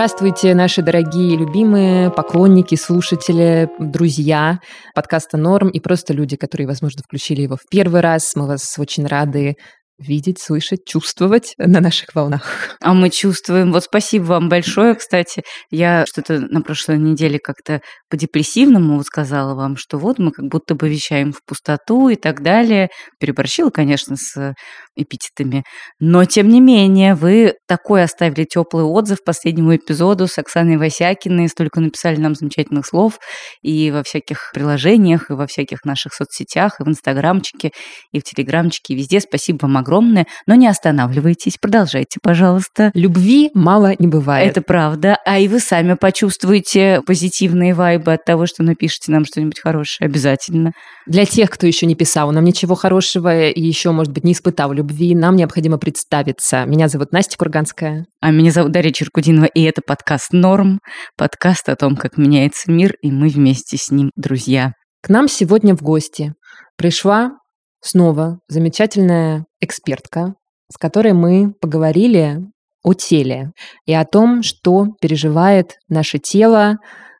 Здравствуйте, наши дорогие, любимые поклонники, слушатели, друзья подкаста «Норм» и просто люди, которые, возможно, включили его в первый раз. Мы вас очень рады видеть, слышать, чувствовать на наших волнах. А мы чувствуем. Вот спасибо вам большое, кстати. Я что-то на прошлой неделе как-то по-депрессивному сказала вам, что вот мы как будто бы вещаем в пустоту и так далее. Переборщила, конечно, с эпитетами. Но, тем не менее, вы такой оставили теплый отзыв последнему эпизоду с Оксаной Васякиной, столько написали нам замечательных слов и во всяких приложениях, и во всяких наших соцсетях, и в Инстаграмчике, и в Телеграмчике, и везде. Спасибо вам огромное. Но не останавливайтесь, продолжайте, пожалуйста. Любви мало не бывает. Это правда. А и вы сами почувствуете позитивные вайбы от того, что напишите нам что-нибудь хорошее. Обязательно. Для тех, кто еще не писал нам ничего хорошего и еще, может быть, не испытал любви, нам необходимо представиться. Меня зовут Настя Курганская. А меня зовут Дарья Черкудинова, и это подкаст «Норм», подкаст о том, как меняется мир, и мы вместе с ним друзья. К нам сегодня в гости пришла снова замечательная экспертка, с которой мы поговорили о теле и о том, что переживает наше тело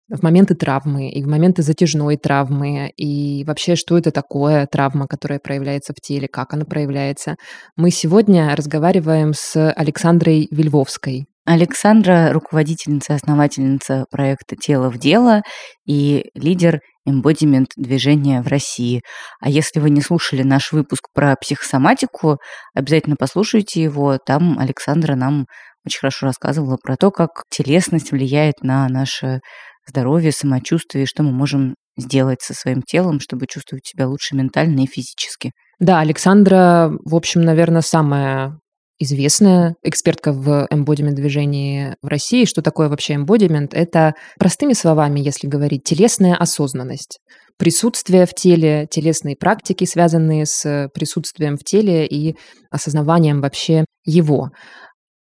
в моменты травмы и в моменты затяжной травмы, и вообще, что это такое травма, которая проявляется в теле, как она проявляется. Мы сегодня разговариваем с Александрой Вильвовской. Александра – руководительница, основательница проекта «Тело в дело» и лидер эмбодимент движения в России. А если вы не слушали наш выпуск про психосоматику, обязательно послушайте его. Там Александра нам очень хорошо рассказывала про то, как телесность влияет на наше здоровье, самочувствие, что мы можем сделать со своим телом, чтобы чувствовать себя лучше ментально и физически. Да, Александра, в общем, наверное, самая известная экспертка в эмбодимент движении в России. Что такое вообще эмбодимент? Это, простыми словами, если говорить, телесная осознанность. Присутствие в теле, телесные практики, связанные с присутствием в теле и осознаванием вообще его.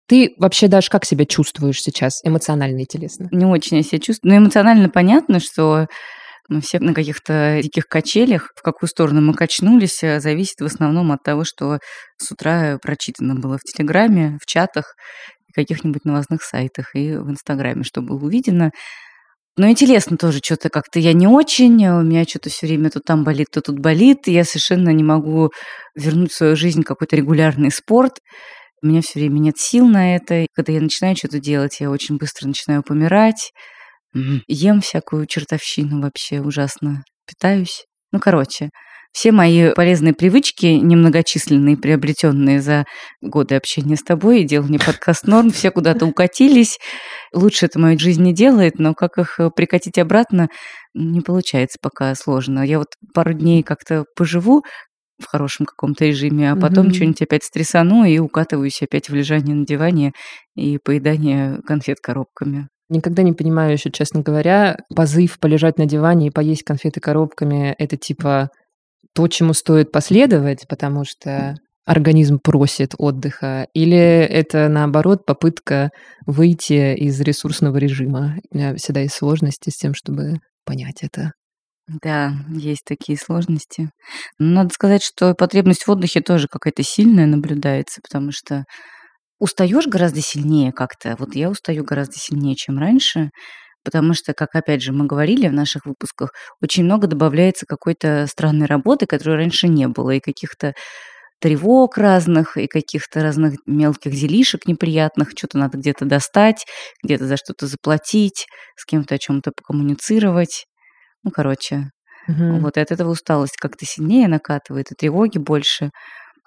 Ты вообще даже как себя чувствуешь сейчас, эмоционально и телесно? Не очень я себя чувствую. Но ну, эмоционально понятно, что мы все на каких-то диких качелях. В какую сторону мы качнулись, э, зависит в основном от того, что с утра прочитано было в Телеграме, в чатах, каких-нибудь новостных сайтах и в Инстаграме, что было увидено. Но интересно тоже, что-то как-то я не очень, у меня что-то все время то там болит, то тут болит, я совершенно не могу вернуть в свою жизнь какой-то регулярный спорт. У меня все время нет сил на это. Когда я начинаю что-то делать, я очень быстро начинаю помирать. Ем всякую чертовщину вообще ужасно. Питаюсь. Ну, короче, все мои полезные привычки, немногочисленные, приобретенные за годы общения с тобой и делания подкаст норм, все куда-то укатились. Лучше это мою жизнь не делает, но как их э, прикатить обратно, не получается пока сложно. Я вот пару дней как-то поживу, в хорошем каком-то режиме, а потом mm-hmm. что-нибудь опять стрессану и укатываюсь опять в лежание на диване и поедание конфет коробками. Никогда не понимаю еще, честно говоря, позыв полежать на диване и поесть конфеты коробками — это типа то, чему стоит последовать, потому что организм просит отдыха, или это, наоборот, попытка выйти из ресурсного режима? У меня всегда есть сложности с тем, чтобы понять это. Да, есть такие сложности. Но надо сказать, что потребность в отдыхе тоже какая-то сильная наблюдается, потому что устаешь гораздо сильнее как-то. Вот я устаю гораздо сильнее, чем раньше, потому что, как опять же мы говорили в наших выпусках, очень много добавляется какой-то странной работы, которой раньше не было, и каких-то тревог разных, и каких-то разных мелких делишек неприятных, что-то надо где-то достать, где-то за что-то заплатить, с кем-то о чем-то покоммуницировать. Ну, короче, угу. вот и от этого усталость как-то сильнее накатывает, и тревоги больше.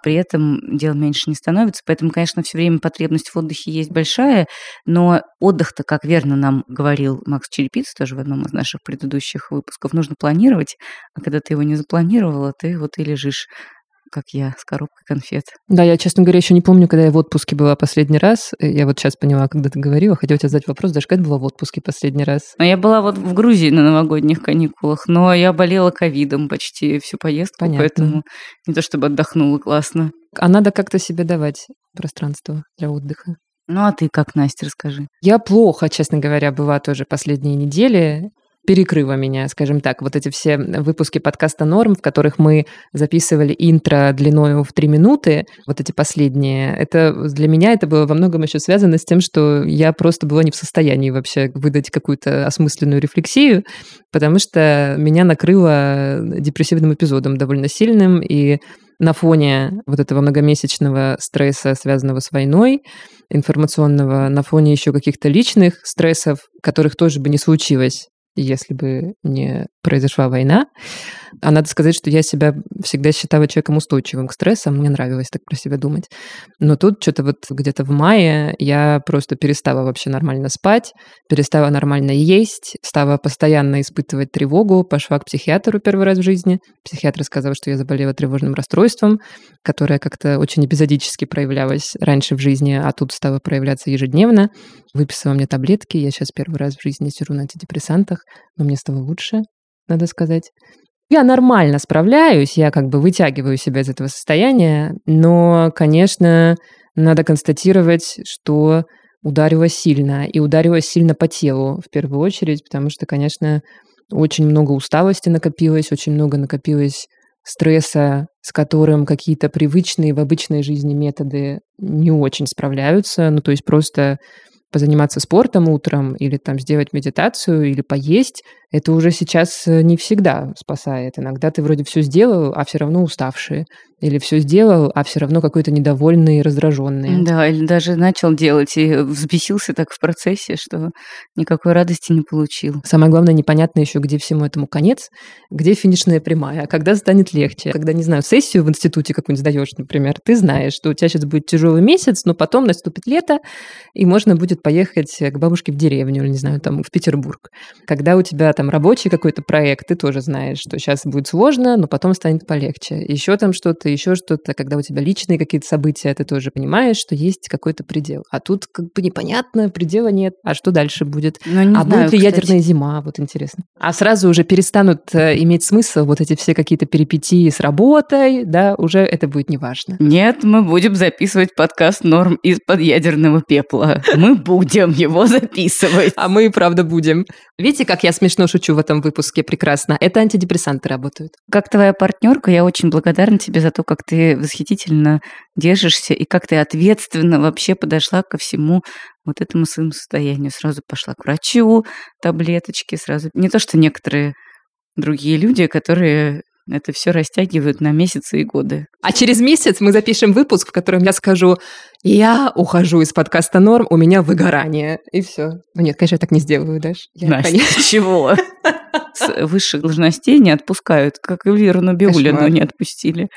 При этом дел меньше не становится. Поэтому, конечно, все время потребность в отдыхе есть большая, но отдых-то, как верно нам говорил Макс Черепиц тоже в одном из наших предыдущих выпусков, нужно планировать, а когда ты его не запланировала, ты вот и лежишь как я, с коробкой конфет. Да, я, честно говоря, еще не помню, когда я в отпуске была последний раз. Я вот сейчас поняла, когда ты говорила, хотела тебе задать вопрос, даже когда была в отпуске последний раз? Ну, я была вот в Грузии на новогодних каникулах, но я болела ковидом почти всю поездку, Понятно. поэтому не то чтобы отдохнула классно. А надо как-то себе давать пространство для отдыха. Ну, а ты как, Настя, расскажи. Я плохо, честно говоря, была тоже последние недели. Перекрыла меня, скажем так. Вот эти все выпуски подкаста «Норм», в которых мы записывали интро длиною в три минуты, вот эти последние, это для меня это было во многом еще связано с тем, что я просто была не в состоянии вообще выдать какую-то осмысленную рефлексию, потому что меня накрыло депрессивным эпизодом довольно сильным, и на фоне вот этого многомесячного стресса, связанного с войной, информационного, на фоне еще каких-то личных стрессов, которых тоже бы не случилось, если бы не произошла война. А надо сказать, что я себя всегда считала человеком устойчивым к стрессам. Мне нравилось так про себя думать. Но тут что-то вот где-то в мае я просто перестала вообще нормально спать, перестала нормально есть, стала постоянно испытывать тревогу, пошла к психиатру первый раз в жизни. Психиатр сказал, что я заболела тревожным расстройством, которое как-то очень эпизодически проявлялось раньше в жизни, а тут стало проявляться ежедневно. Выписала мне таблетки, я сейчас первый раз в жизни сижу на антидепрессантах, но мне стало лучше надо сказать. Я нормально справляюсь, я как бы вытягиваю себя из этого состояния, но, конечно, надо констатировать, что ударило сильно, и ударило сильно по телу в первую очередь, потому что, конечно, очень много усталости накопилось, очень много накопилось стресса, с которым какие-то привычные в обычной жизни методы не очень справляются. Ну, то есть просто позаниматься спортом утром или там сделать медитацию или поесть, это уже сейчас э, не всегда спасает. Иногда ты вроде все сделал, а все равно уставший. Или все сделал, а все равно какой-то недовольный раздраженный. Да, или даже начал делать и взбесился так в процессе, что никакой радости не получил. Самое главное, непонятно еще, где всему этому конец, где финишная прямая, а когда станет легче. Когда, не знаю, сессию в институте какую-нибудь сдаешь, например, ты знаешь, что у тебя сейчас будет тяжелый месяц, но потом наступит лето, и можно будет поехать к бабушке в деревню, или, не знаю, там, в Петербург. Когда у тебя там рабочий какой-то проект, ты тоже знаешь, что сейчас будет сложно, но потом станет полегче. Еще там что-то, еще что-то, когда у тебя личные какие-то события, ты тоже понимаешь, что есть какой-то предел. А тут как бы непонятно, предела нет. А что дальше будет? Ну, а знаю, будет ли кстати. ядерная зима? Вот интересно. А сразу уже перестанут э, иметь смысл вот эти все какие-то перипетии с работой, да, уже это будет неважно. Нет, мы будем записывать подкаст «Норм из-под ядерного пепла». Мы будем его записывать. А мы и правда будем. Видите, как я смешно шучу в этом выпуске прекрасно? Это антидепрессанты работают. Как твоя партнерка, я очень благодарна тебе за то, как ты восхитительно держишься и как ты ответственно вообще подошла ко всему вот этому своему состоянию. Сразу пошла к врачу, таблеточки сразу. Не то, что некоторые другие люди, которые это все растягивают на месяцы и годы. А через месяц мы запишем выпуск, в котором я скажу, я ухожу из подкаста «Норм», у меня выгорание. И все. Ну нет, конечно, я так не сделаю, Даш. Я, Настя, конечно, чего? С высших должностей не отпускают, как и Леру Набиулину не отпустили.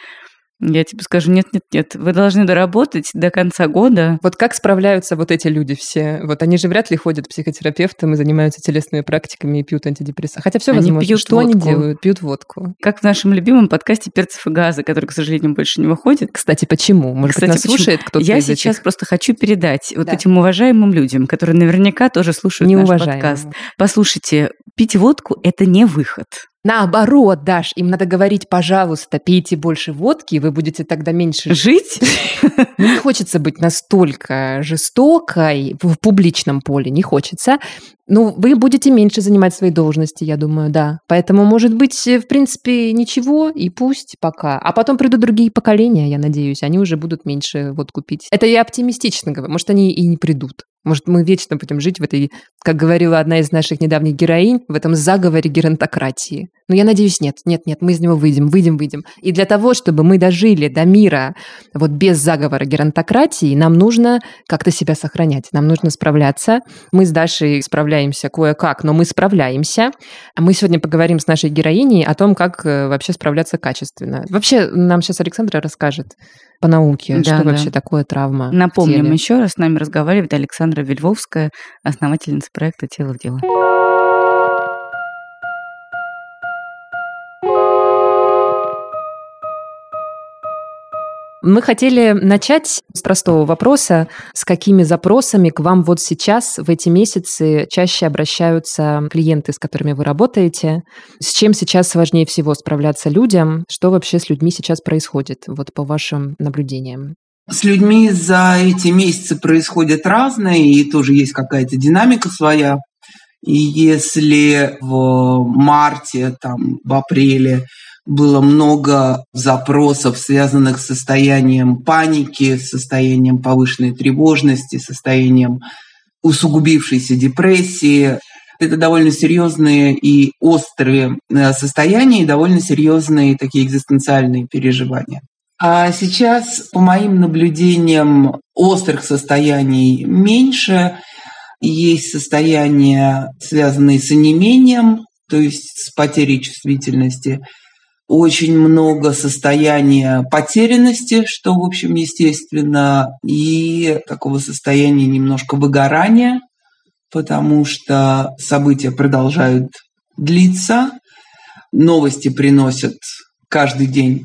Я тебе скажу, нет-нет-нет, вы должны доработать до конца года. Вот как справляются вот эти люди все? Вот они же вряд ли ходят к психотерапевтам и занимаются телесными практиками и пьют антидепрессанты. Хотя все Они возможно. пьют что они водку. делают? Пьют водку. Как в нашем любимом подкасте «Перцев и газы», который, к сожалению, больше не выходит. Кстати, почему? Может Кстати, быть, нас почему? слушает кто-то Я из сейчас этих просто хочу передать вот Да. этим уважаемым людям, которые наверняка тоже слушают наш подкаст. Послушайте, пить водку – это не выход. Наоборот, Даш, им надо говорить, пожалуйста, пейте больше водки, вы будете тогда меньше жить. Жить Ну, не хочется быть настолько жестокой в публичном поле, не хочется. Ну, вы будете меньше занимать свои должности, я думаю, да. Поэтому, может быть, в принципе, ничего, и пусть пока. А потом придут другие поколения, я надеюсь, они уже будут меньше вот купить. Это я оптимистично говорю. Может, они и не придут. Может, мы вечно будем жить в этой, как говорила одна из наших недавних героинь, в этом заговоре геронтократии. Но я надеюсь, нет, нет, нет, мы из него выйдем, выйдем, выйдем. И для того, чтобы мы дожили до мира вот без заговора геронтократии, нам нужно как-то себя сохранять, нам нужно справляться. Мы с Дашей справляемся кое-как, но мы справляемся. А Мы сегодня поговорим с нашей героиней о том, как э, вообще справляться качественно. Вообще, нам сейчас Александра расскажет по науке, Да, что да. вообще такое травма. Напомним еще раз, с нами разговаривает Александра Вельвовская, основательница проекта «Тело в дело». Мы хотели начать с простого вопроса. С какими запросами к вам вот сейчас, в эти месяцы, чаще обращаются клиенты, с которыми вы работаете? С чем сейчас сложнее всего справляться людям? Что вообще с людьми сейчас происходит, вот по вашим наблюдениям? С людьми за эти месяцы происходит разное, и тоже есть какая-то динамика своя. И если в марте, там, в апреле было много запросов, связанных с состоянием паники, состоянием повышенной тревожности, состоянием усугубившейся депрессии. Это довольно серьезные и острые э, состояния, и довольно серьезные такие экзистенциальные переживания. А сейчас, по моим наблюдениям, острых состояний меньше. Есть состояния, связанные с онемением, то есть с потерей чувствительности – очень много состояния потерянности, что, в общем, естественно, и такого состояния немножко выгорания, потому что события продолжают длиться, новости приносят каждый день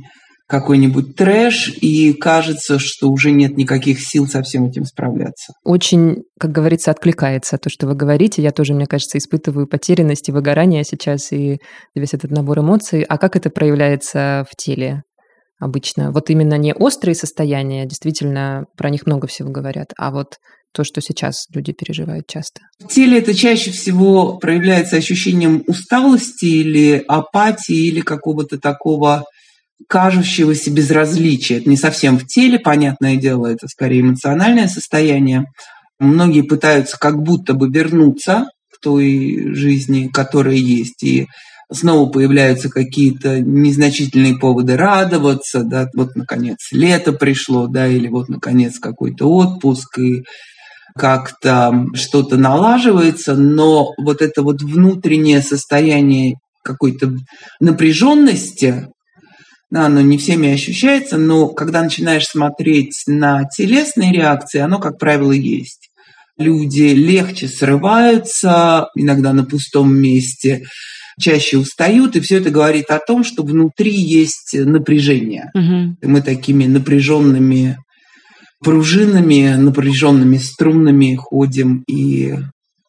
какой-нибудь трэш, и кажется, что уже нет никаких сил со всем этим справляться. Очень, как говорится, откликается то, что вы говорите. Я тоже, мне кажется, испытываю потерянность и выгорание сейчас, и весь этот набор эмоций. А как это проявляется в теле? обычно. Вот именно не острые состояния, действительно, про них много всего говорят, а вот то, что сейчас люди переживают часто. В теле это чаще всего проявляется ощущением усталости или апатии, или какого-то такого кажущегося безразличия. Это не совсем в теле, понятное дело, это скорее эмоциональное состояние. Многие пытаются как будто бы вернуться к той жизни, которая есть, и снова появляются какие-то незначительные поводы радоваться, да, вот, наконец, лето пришло, да, или вот, наконец, какой-то отпуск, и как-то что-то налаживается, но вот это вот внутреннее состояние какой-то напряженности, оно не всеми ощущается, но когда начинаешь смотреть на телесные реакции, оно, как правило, есть. Люди легче срываются, иногда на пустом месте, чаще устают, и все это говорит о том, что внутри есть напряжение. Угу. мы такими напряженными пружинами, напряженными струнами ходим и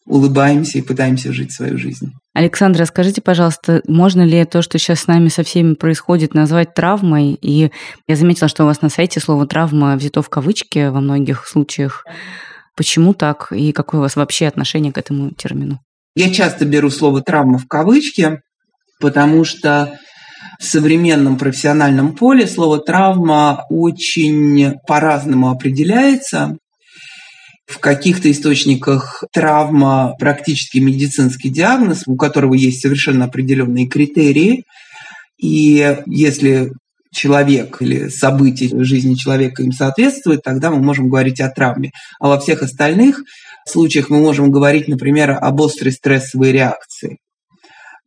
улыбаемся и пытаемся жить свою жизнь. Александра, скажите, пожалуйста, можно ли то, что сейчас с нами со всеми происходит, назвать травмой? И я заметила, что у вас на сайте слово «травма» взято в кавычки во многих случаях. Почему так? И какое у вас вообще отношение к этому термину? Я часто беру слово «травма» в кавычки, потому что в современном профессиональном поле слово «травма» очень по-разному определяется. В каких-то источниках травма практически медицинский диагноз, у которого есть совершенно определенные критерии. И если человек или событие в жизни человека им соответствует, тогда мы можем говорить о травме. А во всех остальных случаях мы можем говорить, например, об острой стрессовой реакции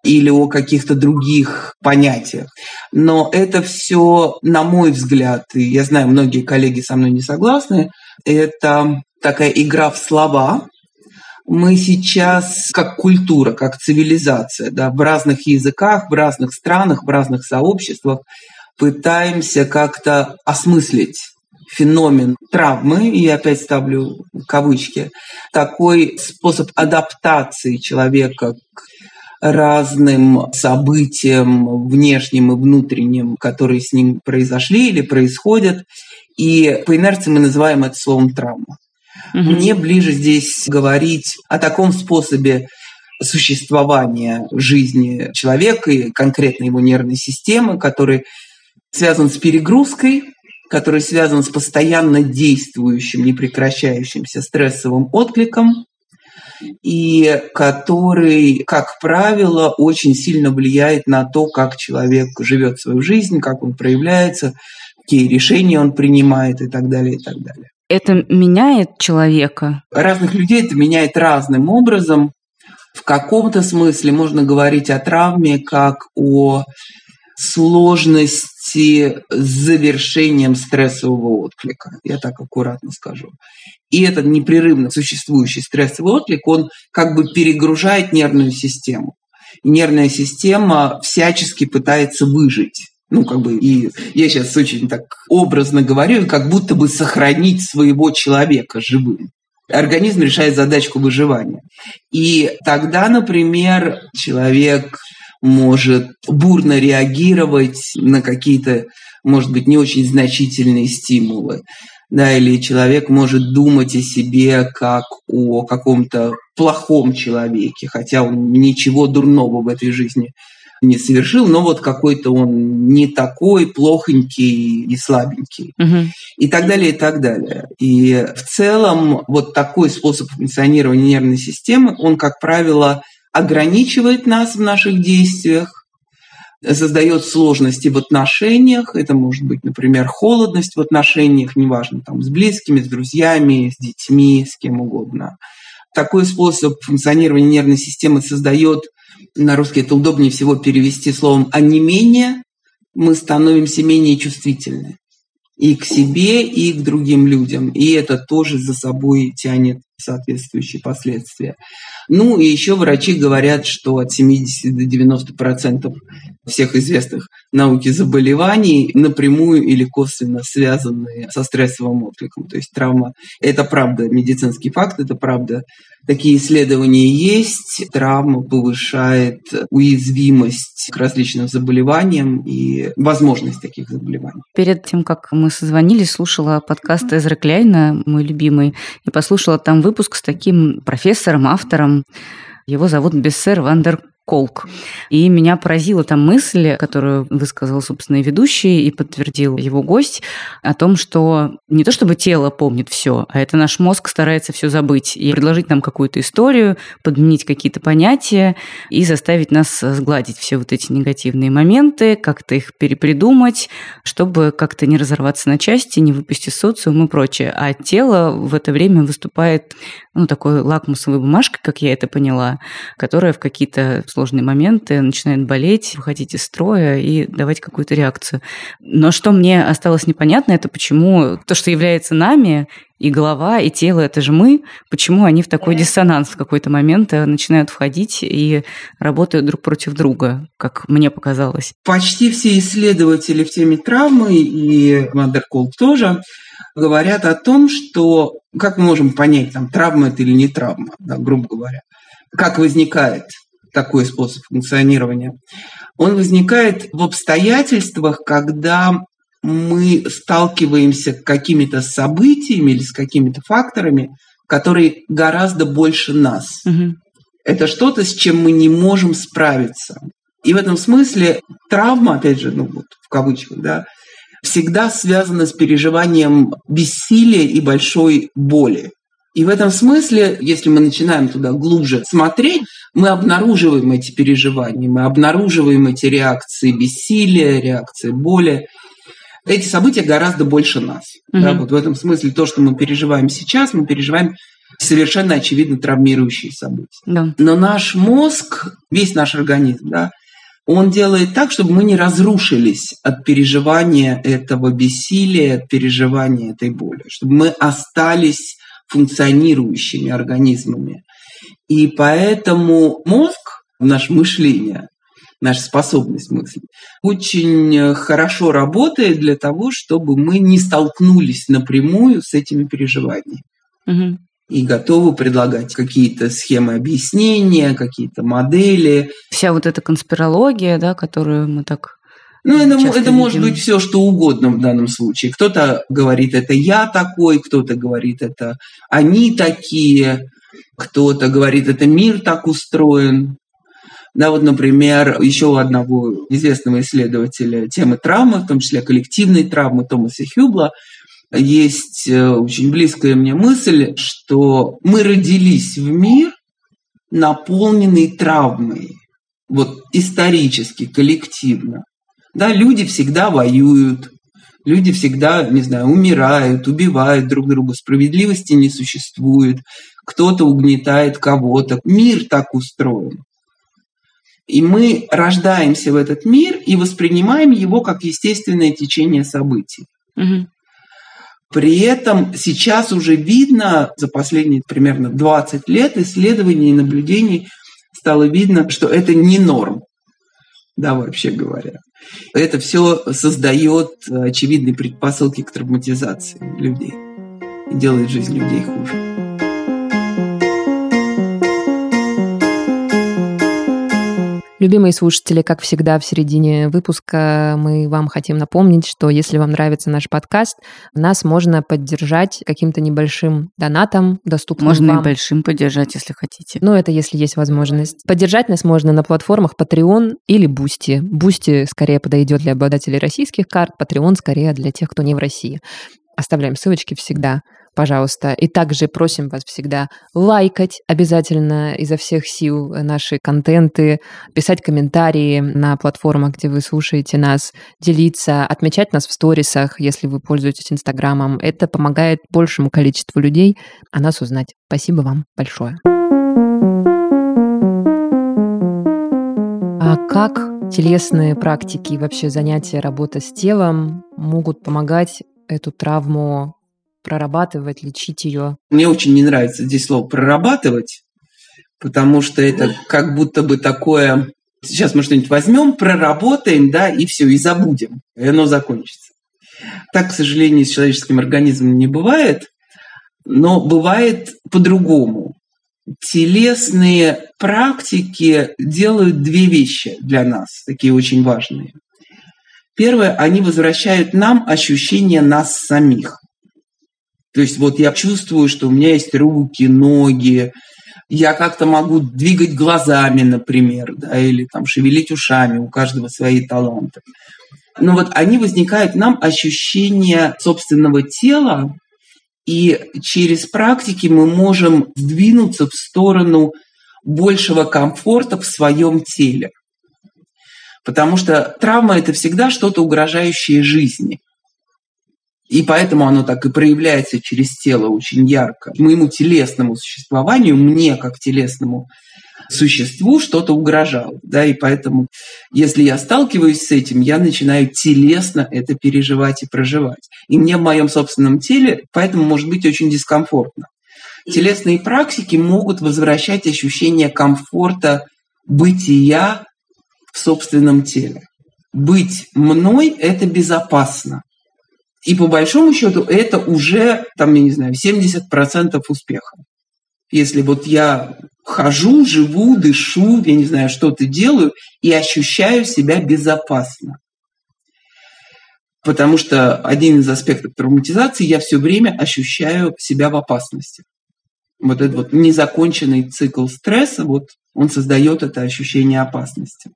или о каких-то других понятиях. Но это все, на мой взгляд, и я знаю, многие коллеги со мной не согласны, это такая игра в слова. Мы сейчас, как культура, как цивилизация, да, в разных языках, в разных странах, в разных сообществах пытаемся как-то осмыслить феномен травмы, и опять ставлю кавычки, такой способ адаптации человека к разным событиям внешним и внутренним, которые с ним произошли или происходят. И по инерции мы называем это словом травма. Угу. Мне ближе здесь говорить о таком способе существования жизни человека и конкретно его нервной системы, который связан с перегрузкой, который связан с постоянно действующим, непрекращающимся стрессовым откликом, и который, как правило, очень сильно влияет на то, как человек живет свою жизнь, как он проявляется, какие решения он принимает и так далее, и так далее. Это меняет человека? Разных людей это меняет разным образом. В каком-то смысле можно говорить о травме как о сложности с завершением стрессового отклика. Я так аккуратно скажу. И этот непрерывно существующий стрессовый отклик, он как бы перегружает нервную систему. И нервная система всячески пытается выжить. Ну, как бы, и я сейчас очень так образно говорю, как будто бы сохранить своего человека живым. Организм решает задачку выживания. И тогда, например, человек может бурно реагировать на какие-то, может быть, не очень значительные стимулы. да, или человек может думать о себе как о каком-то плохом человеке, хотя он ничего дурного в этой жизни не совершил, но вот какой-то он не такой плохонький и слабенький. Угу. И так далее, и так далее. И в целом вот такой способ функционирования нервной системы, он, как правило, ограничивает нас в наших действиях, создает сложности в отношениях. Это может быть, например, холодность в отношениях, неважно, там, с близкими, с друзьями, с детьми, с кем угодно. Такой способ функционирования нервной системы создает, на русский это удобнее всего перевести словом «онемение», мы становимся менее чувствительны и к себе, и к другим людям. И это тоже за собой тянет соответствующие последствия. Ну и еще врачи говорят, что от 70 до 90 процентов всех известных науки заболеваний напрямую или косвенно связаны со стрессовым откликом. То есть травма – это правда медицинский факт, это правда. Такие исследования есть. Травма повышает уязвимость к различным заболеваниям и возможность таких заболеваний. Перед тем, как мы созвонились, слушала подкаст Эзра Кляйна, мой любимый, и послушала там выпуск с таким профессором, автором. Его зовут Бессер Вандер Колк. И меня поразила там мысль, которую высказал, собственно, и ведущий, и подтвердил его гость, о том, что не то чтобы тело помнит все, а это наш мозг старается все забыть и предложить нам какую-то историю, подменить какие-то понятия и заставить нас сгладить все вот эти негативные моменты, как-то их перепридумать, чтобы как-то не разорваться на части, не выпустить социум и прочее. А тело в это время выступает ну, такой лакмусовой бумажкой, как я это поняла, которая в какие-то сложные моменты начинает болеть, выходить из строя и давать какую-то реакцию. Но что мне осталось непонятно, это почему то, что является нами, и голова, и тело – это же мы, почему они в такой диссонанс в какой-то момент э, начинают входить и работают друг против друга, как мне показалось. Почти все исследователи в теме травмы, и Мандерколб тоже, говорят о том, что как мы можем понять, там, травма это или не травма, да, грубо говоря, как возникает такой способ функционирования, он возникает в обстоятельствах, когда мы сталкиваемся с какими-то событиями или с какими-то факторами, которые гораздо больше нас. Угу. Это что-то, с чем мы не можем справиться. И в этом смысле травма, опять же, ну вот в кавычках, да, всегда связана с переживанием бессилия и большой боли. И в этом смысле, если мы начинаем туда глубже смотреть, мы обнаруживаем эти переживания, мы обнаруживаем эти реакции бессилия, реакции боли. Эти события гораздо больше нас. Угу. Да, вот в этом смысле то, что мы переживаем сейчас, мы переживаем совершенно очевидно травмирующие события. Да. Но наш мозг, весь наш организм, да, он делает так, чтобы мы не разрушились от переживания этого бессилия, от переживания этой боли, чтобы мы остались функционирующими организмами. И поэтому мозг, наше мышление, наша способность мыслить, очень хорошо работает для того, чтобы мы не столкнулись напрямую с этими переживаниями. Угу. И готовы предлагать какие-то схемы объяснения, какие-то модели. Вся вот эта конспирология, да, которую мы так ну, это, это может быть все, что угодно в данном случае. Кто-то говорит, это я такой, кто-то говорит, это они такие, кто-то говорит, это мир так устроен. Да, вот, например, еще у одного известного исследователя темы травмы, в том числе коллективной травмы Томаса Хюбла, есть э, очень близкая мне мысль, что мы родились в мир, наполненный травмой, вот исторически, коллективно. Да, люди всегда воюют, люди всегда, не знаю, умирают, убивают друг друга, справедливости не существует, кто-то угнетает кого-то. Мир так устроен. И мы рождаемся в этот мир и воспринимаем его как естественное течение событий. Угу. При этом сейчас уже видно, за последние примерно 20 лет исследований и наблюдений стало видно, что это не норм да, вообще говоря. Это все создает очевидные предпосылки к травматизации людей и делает жизнь людей хуже. Любимые слушатели, как всегда, в середине выпуска мы вам хотим напомнить, что если вам нравится наш подкаст, нас можно поддержать каким-то небольшим донатом, доступным Можно вам. и большим поддержать, если хотите. Ну, это если есть возможность. Поддержать нас можно на платформах Patreon или Boosty. Boosty скорее подойдет для обладателей российских карт, Patreon скорее для тех, кто не в России. Оставляем ссылочки всегда пожалуйста. И также просим вас всегда лайкать обязательно изо всех сил наши контенты, писать комментарии на платформах, где вы слушаете нас, делиться, отмечать нас в сторисах, если вы пользуетесь Инстаграмом. Это помогает большему количеству людей о нас узнать. Спасибо вам большое. А как телесные практики и вообще занятия, работа с телом могут помогать эту травму прорабатывать, лечить ее? Мне очень не нравится здесь слово «прорабатывать», потому что это как будто бы такое сейчас мы что-нибудь возьмем, проработаем, да, и все, и забудем, и оно закончится. Так, к сожалению, с человеческим организмом не бывает, но бывает по-другому. Телесные практики делают две вещи для нас, такие очень важные. Первое, они возвращают нам ощущение нас самих. То есть вот я чувствую, что у меня есть руки, ноги, я как-то могу двигать глазами, например, да, или там шевелить ушами, у каждого свои таланты. Но вот они возникают нам ощущение собственного тела, и через практики мы можем сдвинуться в сторону большего комфорта в своем теле. Потому что травма – это всегда что-то угрожающее жизни. И поэтому оно так и проявляется через тело очень ярко. Моему телесному существованию, мне как телесному существу что-то угрожало. Да, и поэтому, если я сталкиваюсь с этим, я начинаю телесно это переживать и проживать. И мне в моем собственном теле поэтому может быть очень дискомфортно. Телесные практики могут возвращать ощущение комфорта бытия в собственном теле. Быть мной – это безопасно. И по большому счету это уже, там, я не знаю, 70% успеха. Если вот я хожу, живу, дышу, я не знаю, что-то делаю и ощущаю себя безопасно. Потому что один из аспектов травматизации я все время ощущаю себя в опасности. Вот этот вот незаконченный цикл стресса, вот он создает это ощущение опасности.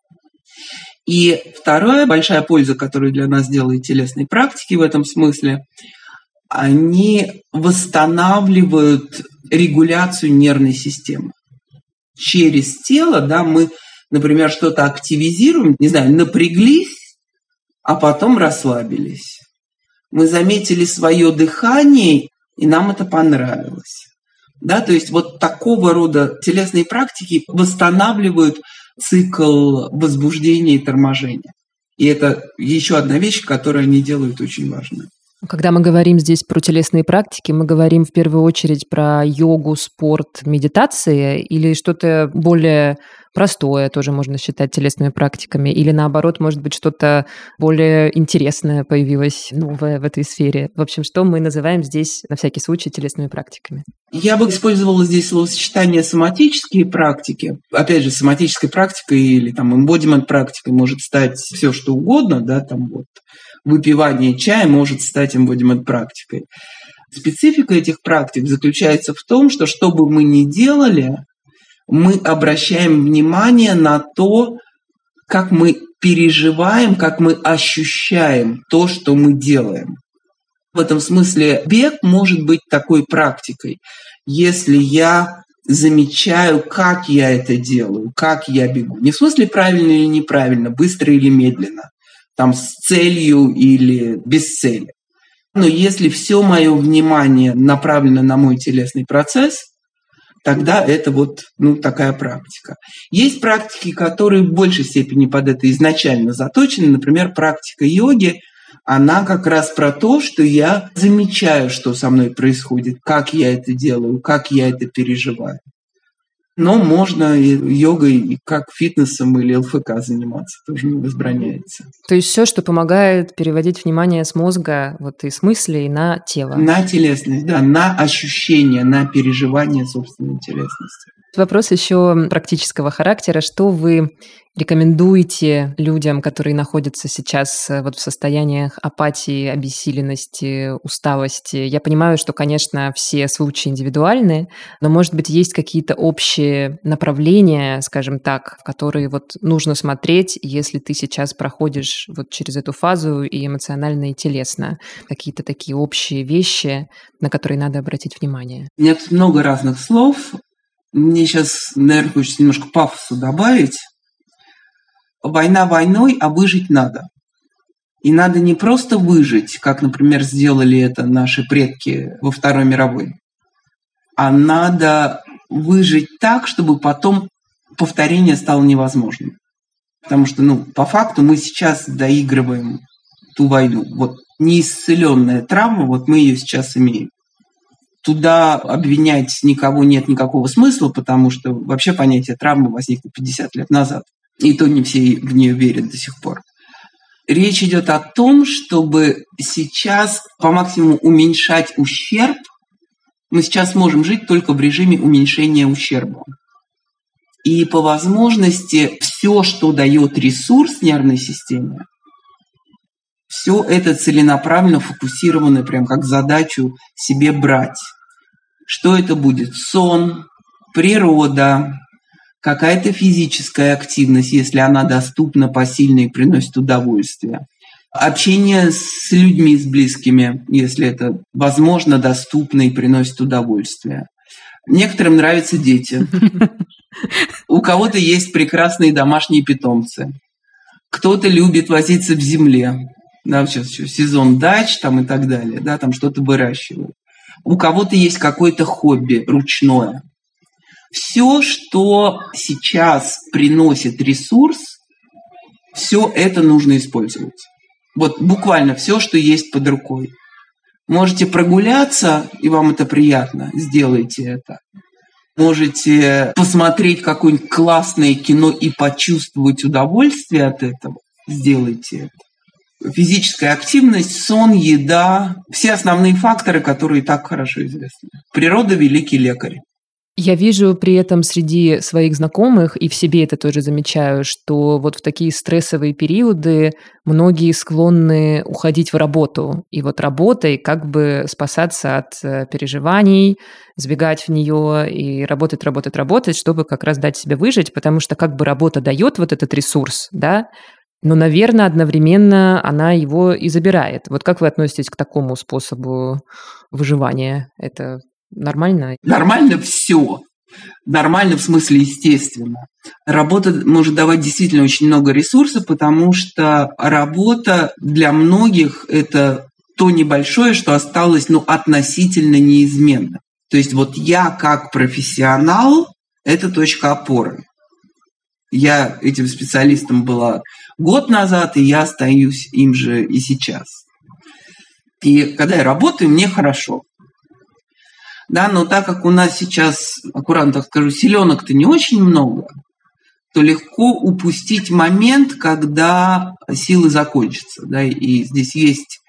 И вторая большая польза, которую для нас делают телесные практики в этом смысле, они восстанавливают регуляцию нервной системы. Через тело, да, мы, например, что-то активизируем, не знаю, напряглись, а потом расслабились. Мы заметили свое дыхание, и нам это понравилось. Да, то есть вот такого рода телесные практики восстанавливают цикл возбуждения и торможения. И это еще одна вещь, которую они делают очень важной. Когда мы говорим здесь про телесные практики, мы говорим в первую очередь про йогу, спорт, медитации или что-то более простое тоже можно считать телесными практиками, или наоборот, может быть, что-то более интересное появилось новое в этой сфере. В общем, что мы называем здесь, на всякий случай, телесными практиками? Я бы использовала здесь словосочетание соматические практики. Опять же, соматической практикой или там эмбодимент практикой может стать все что угодно, да, там вот выпивание чая может стать эмбодимент практикой. Специфика этих практик заключается в том, что что бы мы ни делали, мы обращаем внимание на то, как мы переживаем, как мы ощущаем то, что мы делаем. В этом смысле бег может быть такой практикой. Если я замечаю, как я это делаю, как я бегу. Не в смысле правильно или неправильно, быстро или медленно, там с целью или без цели. Но если все мое внимание направлено на мой телесный процесс, тогда это вот ну, такая практика. Есть практики, которые в большей степени под это изначально заточены. Например, практика йоги, она как раз про то, что я замечаю, что со мной происходит, как я это делаю, как я это переживаю. Но можно йогой, и как фитнесом или ЛФК заниматься, тоже не возбраняется. То есть все, что помогает переводить внимание с мозга, вот из мыслей на тело. На телесность, да, на ощущение, на переживание собственной телесности. Вопрос еще практического характера. Что вы рекомендуете людям, которые находятся сейчас э, вот в состояниях апатии, обессиленности, усталости? Я понимаю, что, конечно, все случаи индивидуальны, но, может быть, есть какие-то общие направления, скажем так, в которые вот нужно смотреть, если ты сейчас проходишь вот через эту фазу и эмоционально, и телесно. Какие-то такие общие вещи, на которые надо обратить внимание. Нет много разных слов. Мне сейчас, наверное, хочется немножко пафосу добавить. Война войной, а выжить надо. И надо не просто выжить, как, например, сделали это наши предки во Второй мировой, а надо выжить так, чтобы потом повторение стало невозможным. Потому что, ну, по факту мы сейчас доигрываем ту войну. Вот неисцеленная травма, вот мы ее сейчас имеем туда обвинять никого нет никакого смысла, потому что вообще понятие травмы возникло 50 лет назад. И то не все в нее верят до сих пор. Речь идет о том, чтобы сейчас по максимуму уменьшать ущерб. Мы сейчас можем жить только в режиме уменьшения ущерба. И по возможности все, что дает ресурс нервной системе, все это целенаправленно фокусировано, прям как задачу себе брать. Что это будет? Сон, природа, какая-то физическая активность, если она доступна, посильна и приносит удовольствие. Общение с людьми, с близкими, если это возможно, доступно и приносит удовольствие. Некоторым нравятся дети. У кого-то есть прекрасные домашние питомцы. Кто-то любит возиться в земле да, сейчас еще сезон дач там и так далее, да, там что-то выращивают. У кого-то есть какое-то хобби ручное. Все, что сейчас приносит ресурс, все это нужно использовать. Вот буквально все, что есть под рукой. Можете прогуляться, и вам это приятно, сделайте это. Можете посмотреть какое-нибудь классное кино и почувствовать удовольствие от этого, сделайте это физическая активность, сон, еда, все основные факторы, которые так хорошо известны. Природа – великий лекарь. Я вижу при этом среди своих знакомых, и в себе это тоже замечаю, что вот в такие стрессовые периоды многие склонны уходить в работу. И вот работой как бы спасаться от э, переживаний, сбегать в нее и работать, работать, работать, чтобы как раз дать себе выжить, потому что как бы работа дает вот этот ресурс, да, но, наверное, одновременно она его и забирает. Вот как вы относитесь к такому способу выживания? Это нормально? Нормально все. Нормально в смысле естественно. Работа может давать действительно очень много ресурсов, потому что работа для многих это то небольшое, что осталось ну, относительно неизменно. То есть вот я как профессионал – это точка опоры. Я этим специалистом была год назад, и я остаюсь им же и сейчас. И когда я работаю, мне хорошо. Да, но так как у нас сейчас, аккуратно скажу, селенок-то не очень много, то легко упустить момент, когда силы закончатся. Да, и здесь есть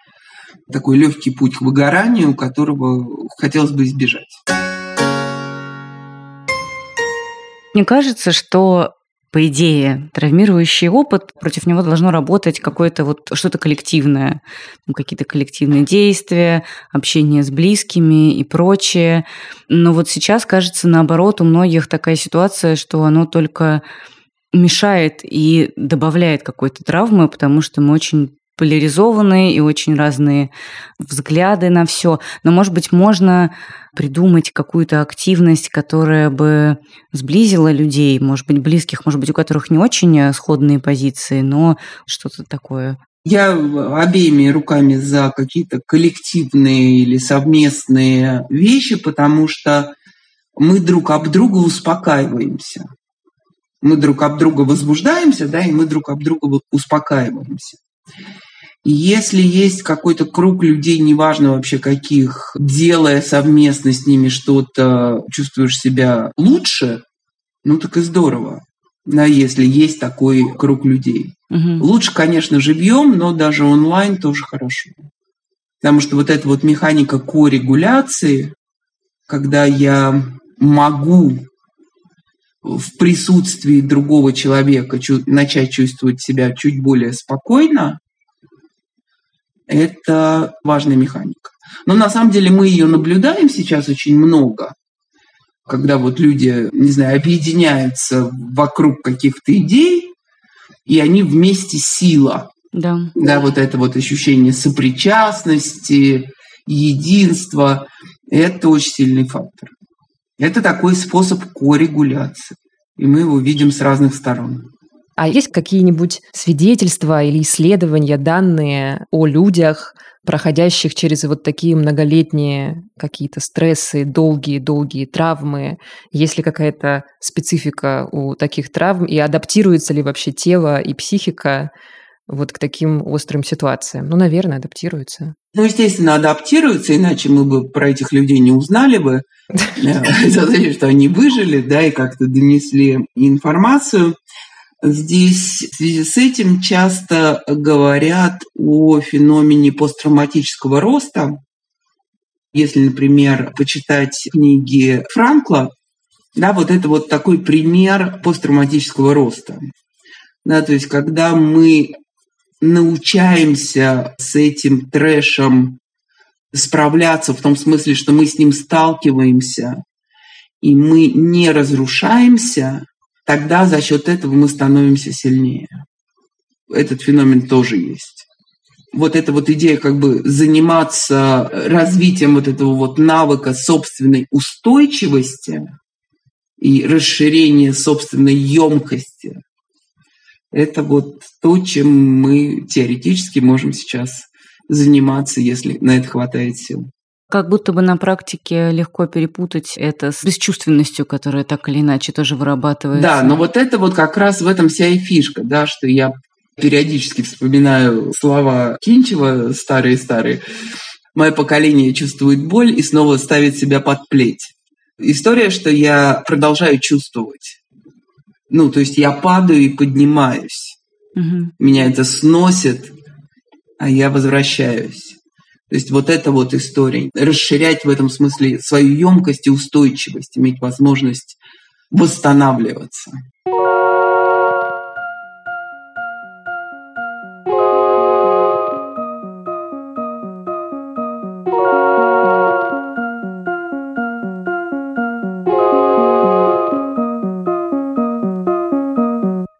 такой легкий путь к выгоранию, которого хотелось бы избежать. Мне кажется, что по идее, травмирующий опыт, против него должно работать какое-то вот что-то коллективное, какие-то коллективные действия, общение с близкими и прочее. Но вот сейчас, кажется, наоборот, у многих такая ситуация, что оно только мешает и добавляет какой-то травмы, потому что мы очень поляризованные и очень разные взгляды на все. Но, может быть, можно придумать какую-то активность, которая бы сблизила людей, может быть, близких, может быть, у которых не очень сходные позиции, но что-то такое. Я обеими руками за какие-то коллективные или совместные вещи, потому что мы друг об друга успокаиваемся. Мы друг об друга возбуждаемся, да, и мы друг об друга успокаиваемся. Если есть какой-то круг людей, неважно вообще каких, делая совместно с ними что-то, чувствуешь себя лучше, ну так и здорово. Да, если есть такой круг людей. Угу. Лучше, конечно, живьем, но даже онлайн тоже хорошо. Потому что вот эта вот механика корегуляции, когда я могу в присутствии другого человека чу- начать чувствовать себя чуть более спокойно, это важная механика. Но на самом деле мы ее наблюдаем сейчас очень много, когда вот люди, не знаю, объединяются вокруг каких-то идей, и они вместе сила. Да. Да, вот это вот ощущение сопричастности, единства, это очень сильный фактор. Это такой способ коррегуляции. И мы его видим с разных сторон. А есть какие-нибудь свидетельства или исследования, данные о людях, проходящих через вот такие многолетние какие-то стрессы, долгие-долгие травмы? Есть ли какая-то специфика у таких травм? И адаптируется ли вообще тело и психика вот к таким острым ситуациям? Ну, наверное, адаптируется. Ну, естественно, адаптируются, иначе мы бы про этих людей не узнали бы, за то, что они выжили, да, и как-то донесли информацию. Здесь в связи с этим часто говорят о феномене посттравматического роста. Если, например, почитать книги Франкла, да, вот это вот такой пример посттравматического роста. Да, то есть когда мы научаемся с этим трэшем справляться в том смысле, что мы с ним сталкиваемся, и мы не разрушаемся, тогда за счет этого мы становимся сильнее. Этот феномен тоже есть. Вот эта вот идея как бы заниматься развитием вот этого вот навыка собственной устойчивости и расширения собственной емкости, это вот то, чем мы теоретически можем сейчас заниматься, если на это хватает сил. Как будто бы на практике легко перепутать это с бесчувственностью, которая так или иначе тоже вырабатывается. Да, но вот это вот как раз в этом вся и фишка, да, что я периодически вспоминаю слова Кинчева старые-старые. Мое поколение чувствует боль и снова ставит себя под плеть. История, что я продолжаю чувствовать. Ну, то есть я падаю и поднимаюсь. Угу. Меня это сносит, а я возвращаюсь. То есть вот эта вот история. Расширять в этом смысле свою емкость и устойчивость, иметь возможность восстанавливаться.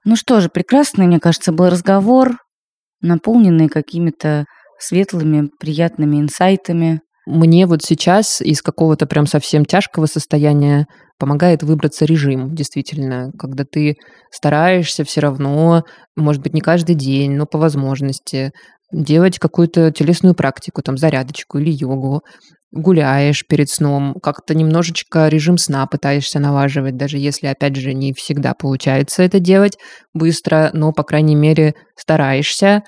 Ну что же, прекрасный, мне кажется, был разговор, наполненный какими-то светлыми, приятными инсайтами. Мне вот сейчас из какого-то прям совсем тяжкого состояния помогает выбраться режим, действительно, когда ты стараешься все равно, может быть, не каждый день, но по возможности, делать какую-то телесную практику, там, зарядочку или йогу, гуляешь перед сном, как-то немножечко режим сна пытаешься налаживать, даже если, опять же, не всегда получается это делать быстро, но, по крайней мере, стараешься,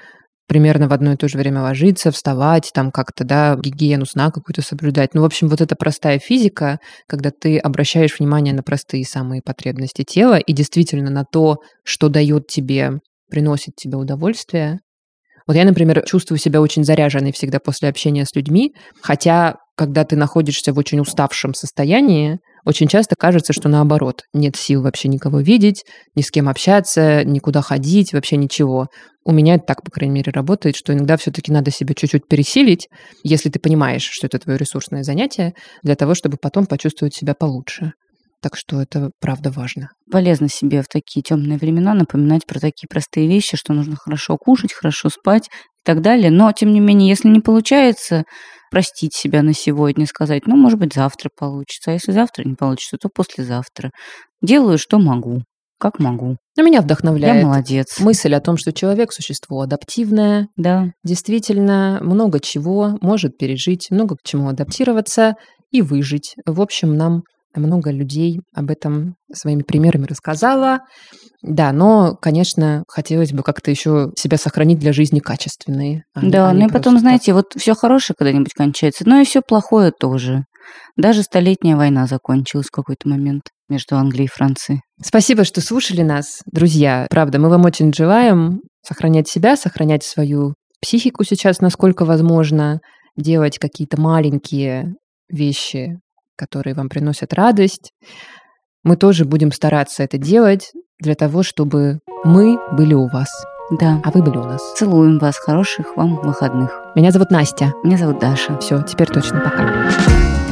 примерно в одно и то же время ложиться, вставать, там как-то, да, гигиену сна какую-то соблюдать. Ну, в общем, вот эта простая физика, когда ты обращаешь внимание на простые самые потребности тела и действительно на то, что дает тебе, приносит тебе удовольствие. Вот я, например, чувствую себя очень заряженной всегда после общения с людьми, хотя, когда ты находишься в очень уставшем состоянии, очень часто кажется, что наоборот, нет сил вообще никого видеть, ни с кем общаться, никуда ходить, вообще ничего. У меня это так, по крайней мере, работает, что иногда все-таки надо себя чуть-чуть пересилить, если ты понимаешь, что это твое ресурсное занятие, для того, чтобы потом почувствовать себя получше. Так что это правда важно. Полезно себе в такие темные времена напоминать про такие простые вещи, что нужно хорошо кушать, хорошо спать и так далее. Но, тем не менее, если не получается, простить себя на сегодня, сказать, ну, может быть, завтра получится, а если завтра не получится, то послезавтра. Делаю, что могу, как могу. Но меня вдохновляет Я молодец. мысль о том, что человек – существо адаптивное, Да. действительно много чего может пережить, много к чему адаптироваться и выжить. В общем, нам много людей об этом своими примерами рассказала. Да, но, конечно, хотелось бы как-то еще себя сохранить для жизни качественной. а Да, а ну и потом, так. знаете, вот все хорошее когда-нибудь кончается, но и все плохое тоже. Даже столетняя война закончилась в какой-то момент между Англией и Францией. Спасибо, что слушали нас, друзья. Правда, мы вам очень желаем сохранять себя, сохранять свою психику сейчас, насколько возможно, делать какие-то маленькие вещи, которые вам приносят радость. Мы тоже будем стараться это делать для того, чтобы мы были у вас, Да. а вы были у нас. Целуем вас. Хороших вам выходных. Меня зовут Настя. Меня зовут Даша. Все, теперь точно пока.